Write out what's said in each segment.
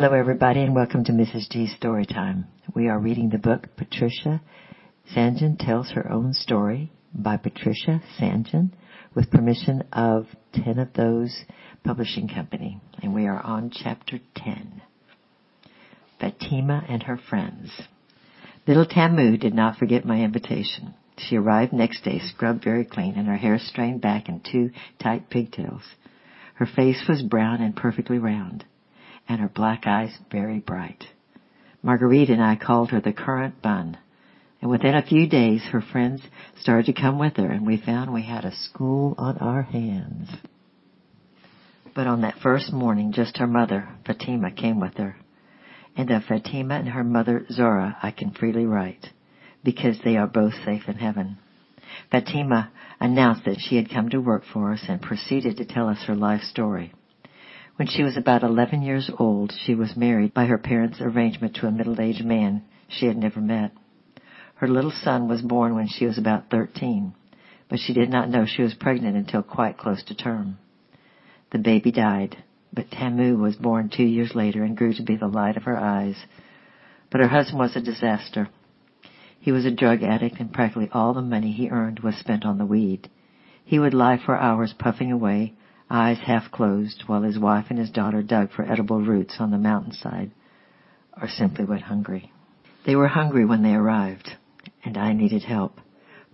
Hello, everybody, and welcome to Mrs. G's Storytime. We are reading the book Patricia St. John Tells Her Own Story by Patricia St. John with permission of Ten of Those Publishing Company. And we are on chapter 10. Fatima and her friends. Little Tamu did not forget my invitation. She arrived next day scrubbed very clean and her hair strained back in two tight pigtails. Her face was brown and perfectly round and her black eyes very bright. Marguerite and I called her the currant bun. And within a few days, her friends started to come with her, and we found we had a school on our hands. But on that first morning, just her mother, Fatima, came with her. And of Fatima and her mother, Zora, I can freely write, because they are both safe in heaven. Fatima announced that she had come to work for us and proceeded to tell us her life story. When she was about 11 years old, she was married by her parents' arrangement to a middle-aged man she had never met. Her little son was born when she was about 13, but she did not know she was pregnant until quite close to term. The baby died, but Tamu was born two years later and grew to be the light of her eyes. But her husband was a disaster. He was a drug addict and practically all the money he earned was spent on the weed. He would lie for hours puffing away, eyes half closed, while his wife and his daughter dug for edible roots on the mountainside, or simply went hungry. They were hungry when they arrived, and I needed help.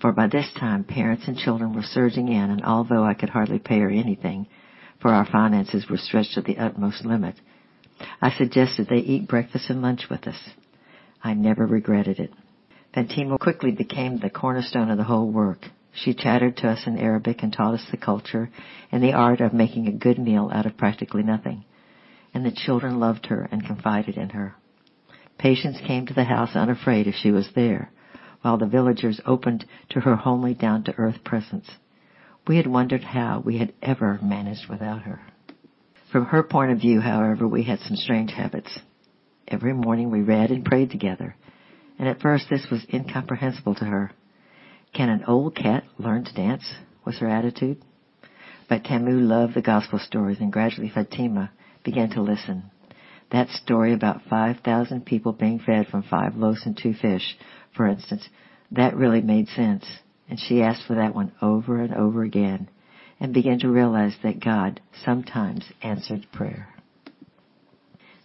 For by this time parents and children were surging in, and although I could hardly pay her anything, for our finances were stretched to the utmost limit, I suggested they eat breakfast and lunch with us. I never regretted it. Fatima quickly became the cornerstone of the whole work. She chattered to us in Arabic and taught us the culture and the art of making a good meal out of practically nothing. And the children loved her and confided in her. Patients came to the house unafraid if she was there, while the villagers opened to her homely down-to-earth presence. We had wondered how we had ever managed without her. From her point of view, however, we had some strange habits. Every morning we read and prayed together, and at first this was incomprehensible to her. Can an old cat learn to dance? was her attitude. But Tamu loved the gospel stories, and gradually Fatima began to listen. That story about 5,000 people being fed from five loaves and two fish, for instance, that really made sense. And she asked for that one over and over again and began to realize that God sometimes answered prayer.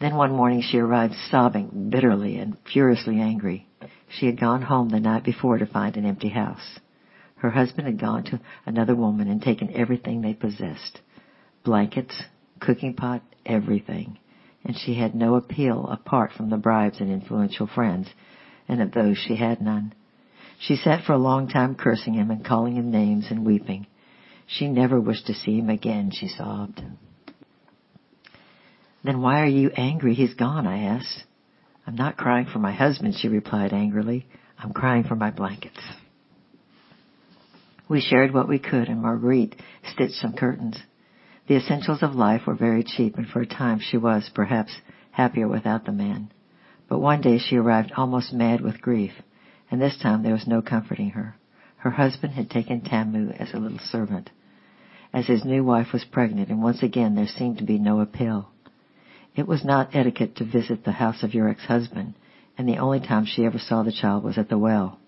Then one morning she arrived sobbing bitterly and furiously angry. She had gone home the night before to find an empty house. Her husband had gone to another woman and taken everything they possessed. Blankets, cooking pot, everything. And she had no appeal apart from the bribes and influential friends, and of those she had none. She sat for a long time cursing him and calling him names and weeping. She never wished to see him again, she sobbed. Then why are you angry he's gone? I asked. I'm not crying for my husband, she replied angrily. I'm crying for my blankets. We shared what we could, and Marguerite stitched some curtains. The essentials of life were very cheap, and for a time she was, perhaps, happier without the man. But one day she arrived almost mad with grief, and this time there was no comforting her. Her husband had taken Tamu as a little servant, as his new wife was pregnant, and once again there seemed to be no appeal. It was not etiquette to visit the house of your ex-husband, and the only time she ever saw the child was at the well.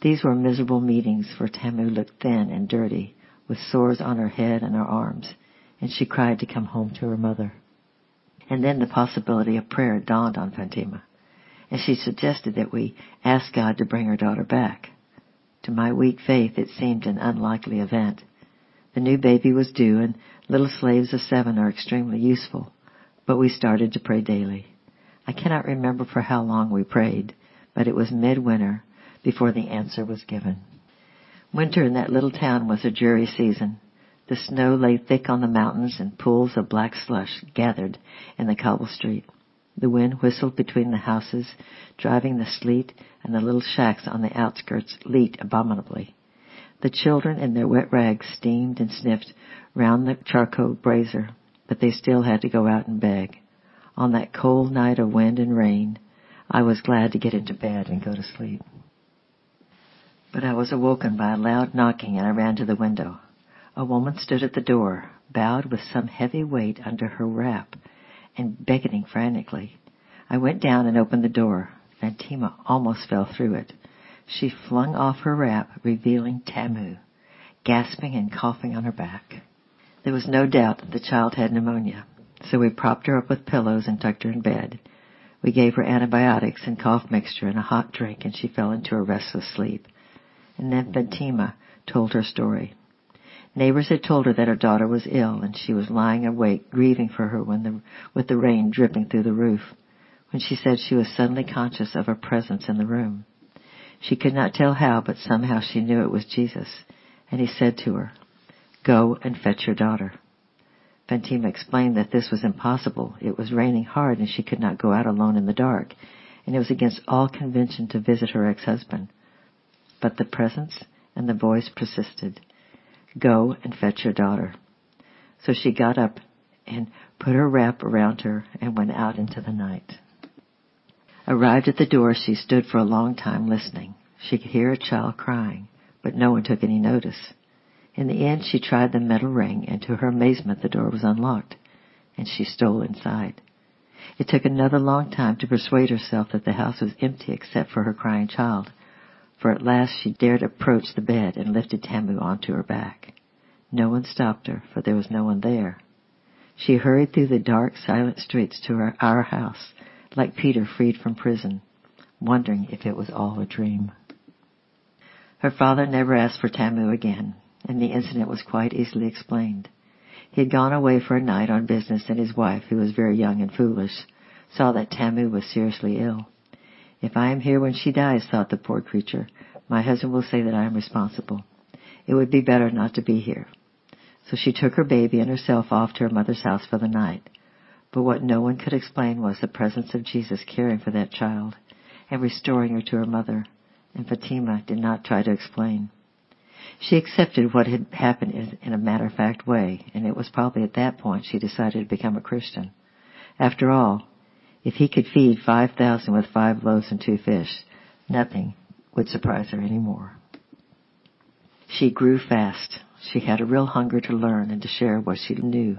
These were miserable meetings, for Tamu looked thin and dirty, with sores on her head and her arms, and she cried to come home to her mother. And then the possibility of prayer dawned on Fatima, and she suggested that we ask God to bring her daughter back. To my weak faith, it seemed an unlikely event. The new baby was due, and little slaves of seven are extremely useful but we started to pray daily. I cannot remember for how long we prayed, but it was midwinter before the answer was given. Winter in that little town was a dreary season. The snow lay thick on the mountains and pools of black slush gathered in the cobble street. The wind whistled between the houses, driving the sleet, and the little shacks on the outskirts leaked abominably. The children in their wet rags steamed and sniffed round the charcoal brazier but they still had to go out and beg. On that cold night of wind and rain, I was glad to get into bed and go to sleep. But I was awoken by a loud knocking and I ran to the window. A woman stood at the door, bowed with some heavy weight under her wrap, and beckoning frantically. I went down and opened the door. Fatima almost fell through it. She flung off her wrap, revealing Tamu, gasping and coughing on her back. There was no doubt that the child had pneumonia, so we propped her up with pillows and tucked her in bed. We gave her antibiotics and cough mixture and a hot drink and she fell into a restless sleep. And then Fatima told her story. Neighbors had told her that her daughter was ill and she was lying awake grieving for her when the, with the rain dripping through the roof when she said she was suddenly conscious of a presence in the room. She could not tell how, but somehow she knew it was Jesus. And he said to her, Go and fetch your daughter. Fatima explained that this was impossible. It was raining hard and she could not go out alone in the dark, and it was against all convention to visit her ex-husband. But the presence and the voice persisted. Go and fetch your daughter. So she got up and put her wrap around her and went out into the night. Arrived at the door, she stood for a long time listening. She could hear a child crying, but no one took any notice. In the end, she tried the metal ring, and to her amazement, the door was unlocked, and she stole inside. It took another long time to persuade herself that the house was empty except for her crying child, for at last she dared approach the bed and lifted Tamu onto her back. No one stopped her, for there was no one there. She hurried through the dark, silent streets to her, our house, like Peter freed from prison, wondering if it was all a dream. Her father never asked for Tamu again, and the incident was quite easily explained. He had gone away for a night on business and his wife, who was very young and foolish, saw that Tamu was seriously ill. If I am here when she dies, thought the poor creature, my husband will say that I am responsible. It would be better not to be here. So she took her baby and herself off to her mother's house for the night. But what no one could explain was the presence of Jesus caring for that child and restoring her to her mother, and Fatima did not try to explain. She accepted what had happened in a matter-of-fact way, and it was probably at that point she decided to become a Christian. After all, if he could feed 5,000 with five loaves and two fish, nothing would surprise her anymore. She grew fast. She had a real hunger to learn and to share what she knew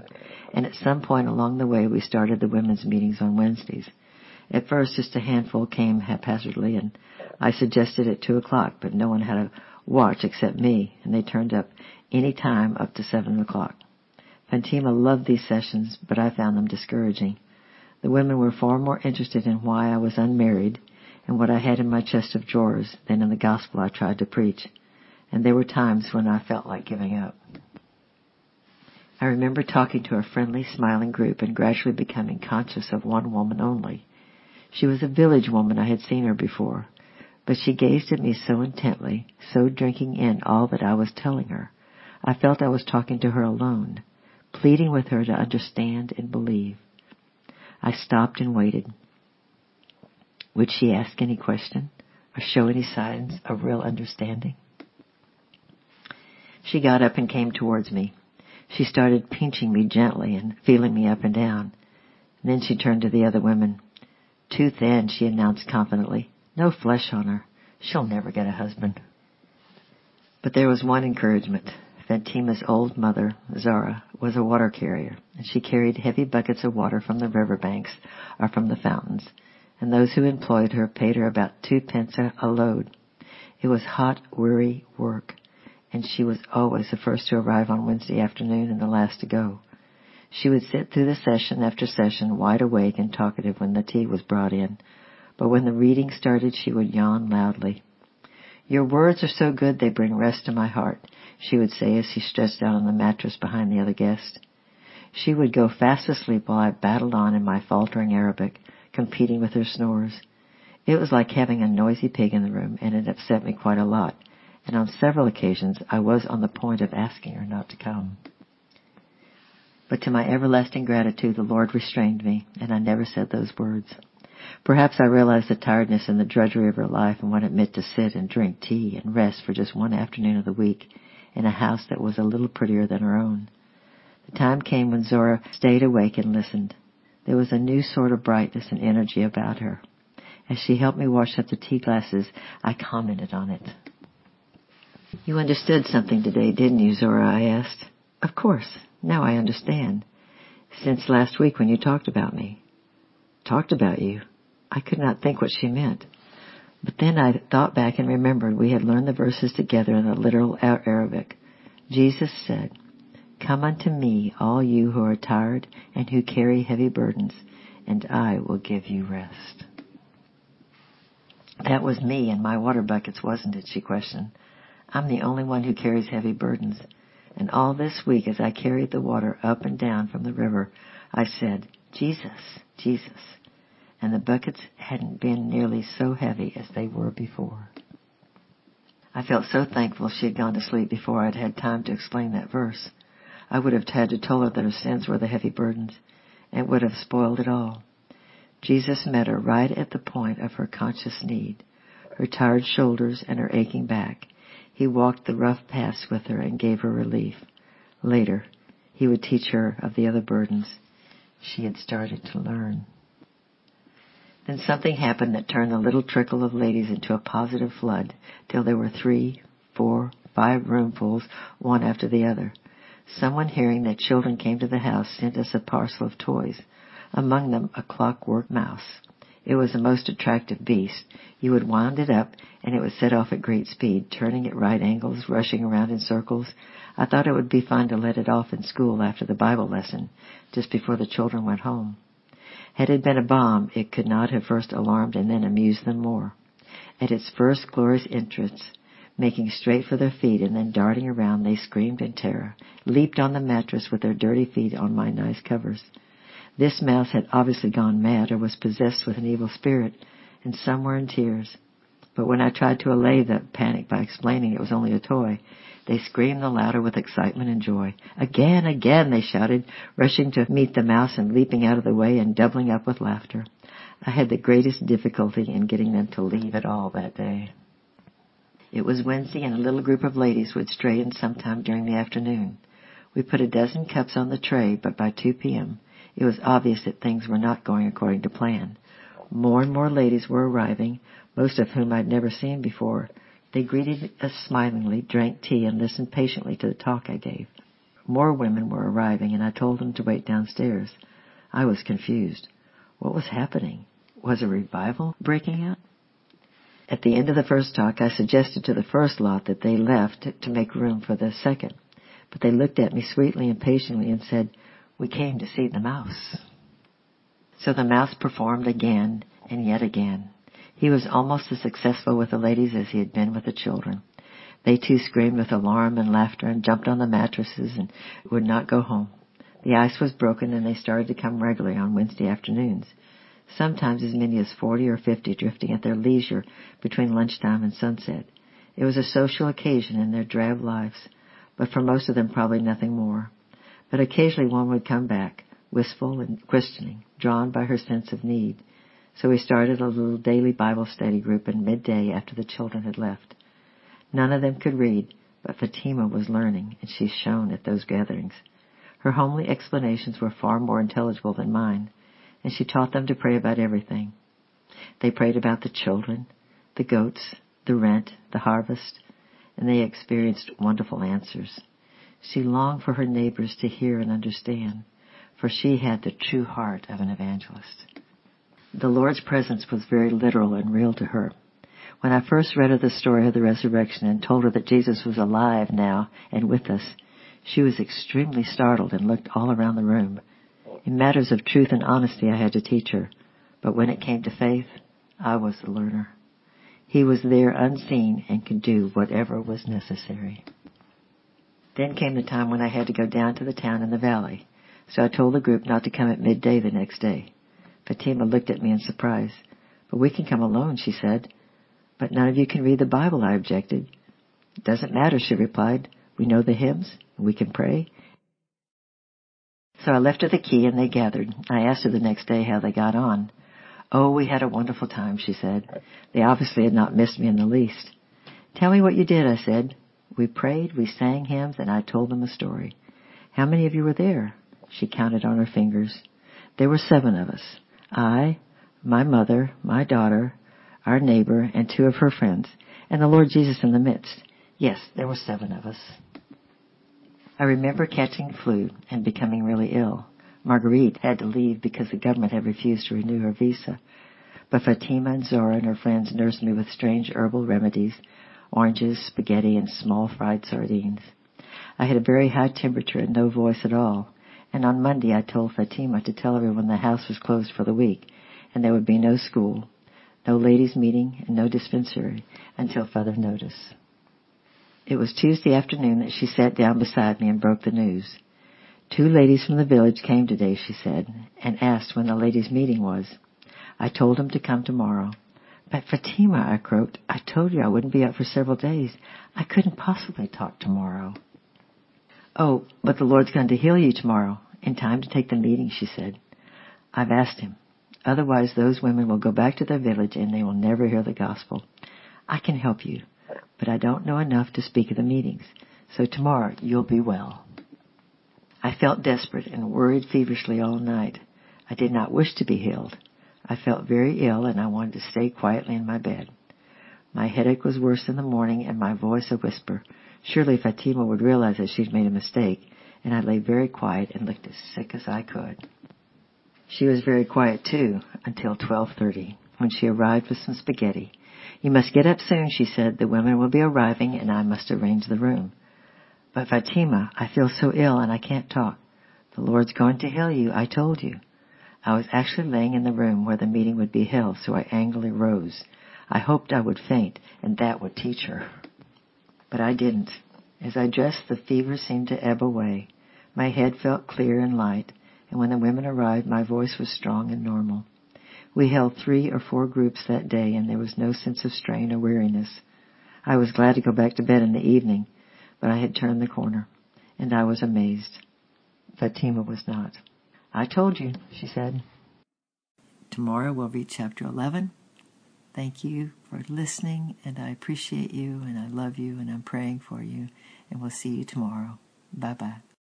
and at some point along the way we started the women's meetings on Wednesdays. At first just a handful came haphazardly and I suggested at two o'clock, but no one had a watch except me, and they turned up any time up to seven o'clock. Fatima loved these sessions, but I found them discouraging. The women were far more interested in why I was unmarried and what I had in my chest of drawers than in the gospel I tried to preach. And there were times when I felt like giving up. I remember talking to a friendly, smiling group and gradually becoming conscious of one woman only. She was a village woman. I had seen her before. But she gazed at me so intently, so drinking in all that I was telling her. I felt I was talking to her alone, pleading with her to understand and believe. I stopped and waited. Would she ask any question or show any signs of real understanding? She got up and came towards me. She started pinching me gently and feeling me up and down. And then she turned to the other women. Too thin, she announced confidently. No flesh on her. She'll never get a husband. But there was one encouragement. Fatima's old mother, Zara, was a water carrier, and she carried heavy buckets of water from the river banks or from the fountains, and those who employed her paid her about two pence a load. It was hot, weary work, and she was always the first to arrive on Wednesday afternoon and the last to go. She would sit through the session after session wide awake and talkative when the tea was brought in, but when the reading started she would yawn loudly. Your words are so good they bring rest to my heart, she would say as she stretched out on the mattress behind the other guest. She would go fast asleep while I battled on in my faltering Arabic, competing with her snores. It was like having a noisy pig in the room, and it upset me quite a lot and on several occasions I was on the point of asking her not to come. But to my everlasting gratitude, the Lord restrained me, and I never said those words. Perhaps I realized the tiredness and the drudgery of her life and it meant to sit and drink tea and rest for just one afternoon of the week in a house that was a little prettier than her own. The time came when Zora stayed awake and listened. There was a new sort of brightness and energy about her. As she helped me wash up the tea glasses, I commented on it. You understood something today, didn't you, Zora? I asked. Of course. Now I understand. Since last week when you talked about me. Talked about you? I could not think what she meant. But then I thought back and remembered we had learned the verses together in the literal Arabic. Jesus said, Come unto me, all you who are tired and who carry heavy burdens, and I will give you rest. That was me and my water buckets, wasn't it? She questioned. I'm the only one who carries heavy burdens. And all this week as I carried the water up and down from the river, I said, Jesus, Jesus. And the buckets hadn't been nearly so heavy as they were before. I felt so thankful she had gone to sleep before I'd had time to explain that verse. I would have had to tell her that her sins were the heavy burdens, and would have spoiled it all. Jesus met her right at the point of her conscious need, her tired shoulders and her aching back. He walked the rough paths with her and gave her relief. Later, he would teach her of the other burdens she had started to learn. Then something happened that turned the little trickle of ladies into a positive flood till there were three, four, five roomfuls, one after the other. Someone hearing that children came to the house sent us a parcel of toys, among them a clockwork mouse. It was a most attractive beast. You would wind it up and it would set off at great speed, turning at right angles, rushing around in circles. I thought it would be fun to let it off in school after the Bible lesson, just before the children went home. Had it been a bomb, it could not have first alarmed and then amused them more. At its first glorious entrance, making straight for their feet and then darting around, they screamed in terror, leaped on the mattress with their dirty feet on my nice covers. This mouse had obviously gone mad or was possessed with an evil spirit, and some were in tears. But when I tried to allay the panic by explaining it was only a toy, they screamed the louder with excitement and joy. Again, again, they shouted, rushing to meet the mouse and leaping out of the way and doubling up with laughter. I had the greatest difficulty in getting them to leave at all that day. It was Wednesday and a little group of ladies would stray in sometime during the afternoon. We put a dozen cups on the tray, but by 2 p.m. it was obvious that things were not going according to plan. More and more ladies were arriving, most of whom I'd never seen before. They greeted us smilingly, drank tea, and listened patiently to the talk I gave. More women were arriving, and I told them to wait downstairs. I was confused. What was happening? Was a revival breaking out? At the end of the first talk, I suggested to the first lot that they left to make room for the second. But they looked at me sweetly and patiently and said, We came to see the mouse. So the mouse performed again and yet again. He was almost as successful with the ladies as he had been with the children. They too screamed with alarm and laughter and jumped on the mattresses and would not go home. The ice was broken and they started to come regularly on Wednesday afternoons. Sometimes as many as 40 or 50 drifting at their leisure between lunchtime and sunset. It was a social occasion in their drab lives, but for most of them probably nothing more. But occasionally one would come back, wistful and questioning, drawn by her sense of need. So we started a little daily Bible study group in midday after the children had left. None of them could read, but Fatima was learning, and she shone at those gatherings. Her homely explanations were far more intelligible than mine, and she taught them to pray about everything. They prayed about the children, the goats, the rent, the harvest, and they experienced wonderful answers. She longed for her neighbors to hear and understand, for she had the true heart of an evangelist. The Lord's presence was very literal and real to her. When I first read her the story of the resurrection and told her that Jesus was alive now and with us, she was extremely startled and looked all around the room. In matters of truth and honesty I had to teach her, but when it came to faith, I was the learner. He was there unseen and could do whatever was necessary. Then came the time when I had to go down to the town in the valley, so I told the group not to come at midday the next day. Fatima looked at me in surprise. But we can come alone, she said. But none of you can read the Bible, I objected. Doesn't matter, she replied. We know the hymns, we can pray. So I left her the key and they gathered. I asked her the next day how they got on. Oh, we had a wonderful time, she said. They obviously had not missed me in the least. Tell me what you did, I said. We prayed, we sang hymns, and I told them a story. How many of you were there? She counted on her fingers. There were seven of us. I, my mother, my daughter, our neighbor, and two of her friends, and the Lord Jesus in the midst. Yes, there were seven of us. I remember catching flu and becoming really ill. Marguerite had to leave because the government had refused to renew her visa. But Fatima and Zora and her friends nursed me with strange herbal remedies, oranges, spaghetti, and small fried sardines. I had a very high temperature and no voice at all, and on Monday I told Fatima to tell everyone the house was closed for the week, and there would be no school, no ladies' meeting, and no dispensary until further notice. It was Tuesday afternoon that she sat down beside me and broke the news. Two ladies from the village came today, she said, and asked when the ladies' meeting was. I told them to come tomorrow. But Fatima, I croaked, I told you I wouldn't be up for several days. I couldn't possibly talk tomorrow. Oh, but the Lord's going to heal you tomorrow, in time to take the meeting, she said. I've asked him. Otherwise those women will go back to their village and they will never hear the gospel. I can help you, but I don't know enough to speak at the meetings. So tomorrow you'll be well. I felt desperate and worried feverishly all night. I did not wish to be healed. I felt very ill and I wanted to stay quietly in my bed. My headache was worse in the morning and my voice a whisper. Surely Fatima would realize that she'd made a mistake, and I lay very quiet and looked as sick as I could. She was very quiet too until 12:30 when she arrived with some spaghetti. You must get up soon, she said. The women will be arriving and I must arrange the room. But Fatima, I feel so ill and I can't talk. The Lord's going to heal you, I told you. I was actually laying in the room where the meeting would be held, so I angrily rose. I hoped I would faint, and that would teach her. But I didn't. As I dressed, the fever seemed to ebb away. My head felt clear and light, and when the women arrived, my voice was strong and normal. We held three or four groups that day, and there was no sense of strain or weariness. I was glad to go back to bed in the evening, but I had turned the corner, and I was amazed. Fatima was not. I told you, she said. Tomorrow we'll read chapter 11. Thank you for listening, and I appreciate you, and I love you, and I'm praying for you, and we'll see you tomorrow. Bye bye.